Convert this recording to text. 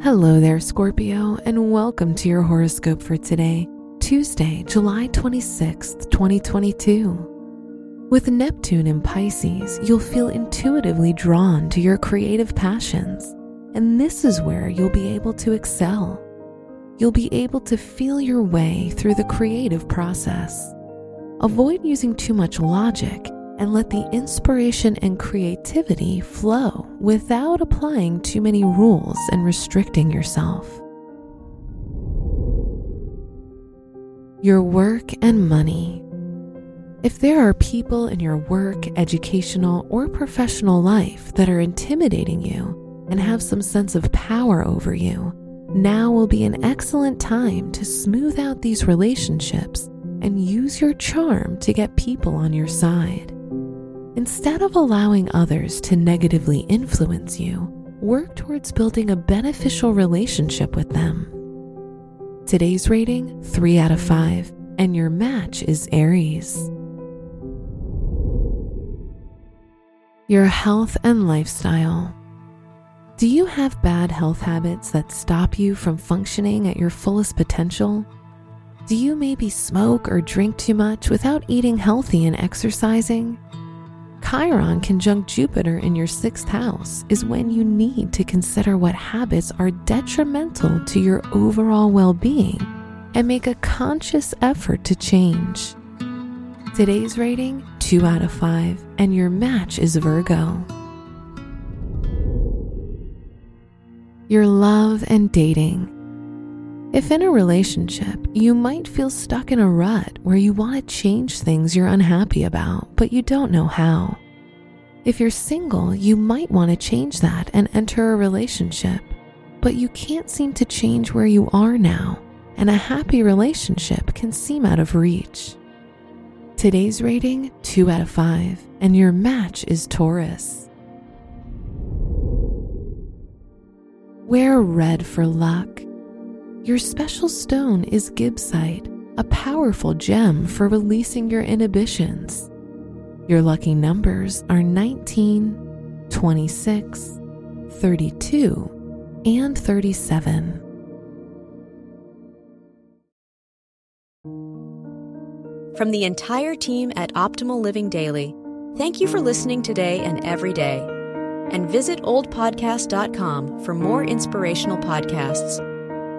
Hello there, Scorpio, and welcome to your horoscope for today, Tuesday, July 26th, 2022. With Neptune in Pisces, you'll feel intuitively drawn to your creative passions, and this is where you'll be able to excel. You'll be able to feel your way through the creative process. Avoid using too much logic and let the inspiration and creativity flow without applying too many rules and restricting yourself. Your work and money. If there are people in your work, educational, or professional life that are intimidating you and have some sense of power over you, now will be an excellent time to smooth out these relationships and use your charm to get people on your side. Instead of allowing others to negatively influence you, work towards building a beneficial relationship with them. Today's rating 3 out of 5, and your match is Aries. Your health and lifestyle. Do you have bad health habits that stop you from functioning at your fullest potential? Do you maybe smoke or drink too much without eating healthy and exercising? Chiron conjunct Jupiter in your sixth house is when you need to consider what habits are detrimental to your overall well being and make a conscious effort to change. Today's rating 2 out of 5, and your match is Virgo. Your love and dating. If in a relationship, you might feel stuck in a rut where you want to change things you're unhappy about, but you don't know how. If you're single, you might want to change that and enter a relationship, but you can't seem to change where you are now, and a happy relationship can seem out of reach. Today's rating 2 out of 5, and your match is Taurus. Wear red for luck. Your special stone is gibbsite, a powerful gem for releasing your inhibitions. Your lucky numbers are 19, 26, 32, and 37. From the entire team at Optimal Living Daily, thank you for listening today and every day. And visit oldpodcast.com for more inspirational podcasts.